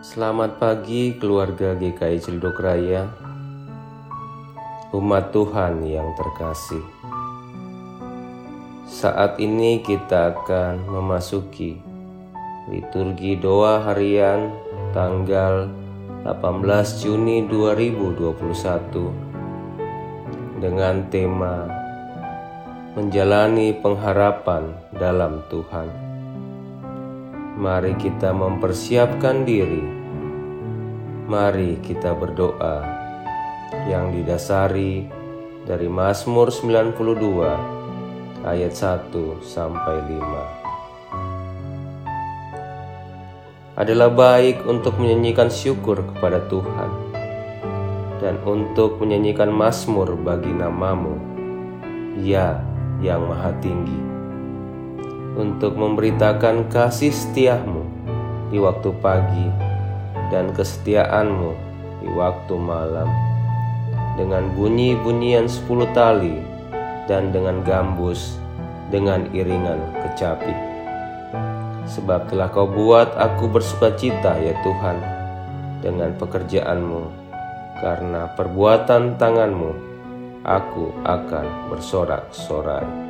Selamat pagi keluarga GKI Cilduk Raya Umat Tuhan yang terkasih Saat ini kita akan memasuki liturgi doa harian tanggal 18 Juni 2021 dengan tema menjalani pengharapan dalam Tuhan. Mari kita mempersiapkan diri Mari kita berdoa yang didasari dari Mazmur 92 ayat 1 sampai 5. Adalah baik untuk menyanyikan syukur kepada Tuhan dan untuk menyanyikan mazmur bagi namamu, ya yang maha tinggi, untuk memberitakan kasih setiamu di waktu pagi dan kesetiaanmu di waktu malam dengan bunyi-bunyian sepuluh tali dan dengan gambus dengan iringan kecapi. Sebab telah kau buat aku bersuka cita ya Tuhan dengan pekerjaanmu karena perbuatan tanganmu aku akan bersorak-sorai.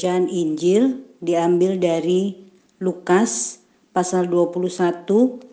Bacaan Injil diambil dari Lukas pasal 21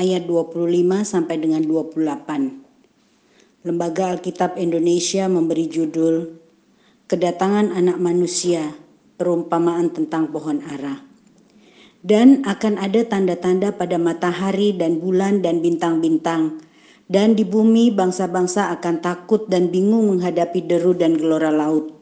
ayat 25 sampai dengan 28. Lembaga Alkitab Indonesia memberi judul Kedatangan Anak Manusia, perumpamaan tentang pohon ara. Dan akan ada tanda-tanda pada matahari dan bulan dan bintang-bintang, dan di bumi bangsa-bangsa akan takut dan bingung menghadapi deru dan gelora laut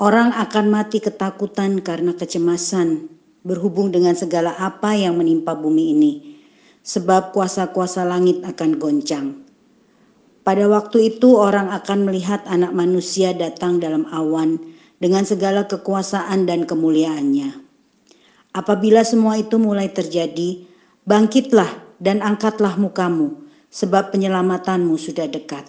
Orang akan mati ketakutan karena kecemasan berhubung dengan segala apa yang menimpa bumi ini, sebab kuasa-kuasa langit akan goncang. Pada waktu itu, orang akan melihat Anak Manusia datang dalam awan dengan segala kekuasaan dan kemuliaannya. Apabila semua itu mulai terjadi, bangkitlah dan angkatlah mukamu, sebab penyelamatanmu sudah dekat.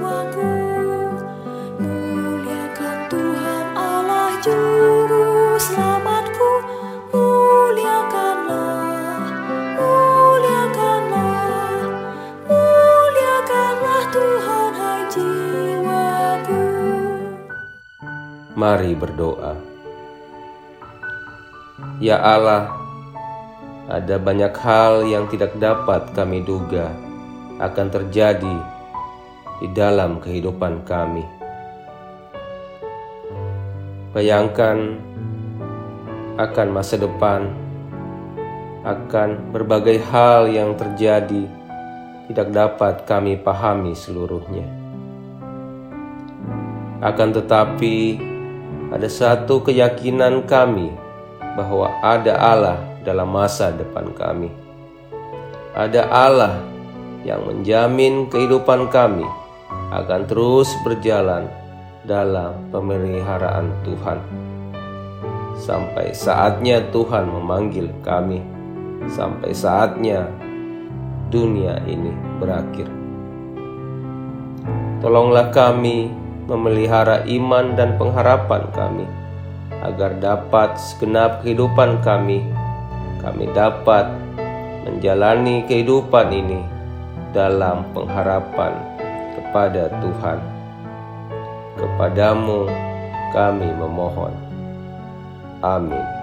Mari berdoa. Ya Allah, ada banyak hal yang tidak dapat kami duga akan terjadi di dalam kehidupan kami. Bayangkan akan masa depan, akan berbagai hal yang terjadi tidak dapat kami pahami seluruhnya. Akan tetapi, ada satu keyakinan kami bahwa ada Allah dalam masa depan kami. Ada Allah yang menjamin kehidupan kami akan terus berjalan dalam pemeliharaan Tuhan. Sampai saatnya Tuhan memanggil kami, sampai saatnya dunia ini berakhir. Tolonglah kami memelihara iman dan pengharapan kami, agar dapat segenap kehidupan kami, kami dapat menjalani kehidupan ini dalam pengharapan kepada Tuhan. Kepadamu kami memohon. Amin.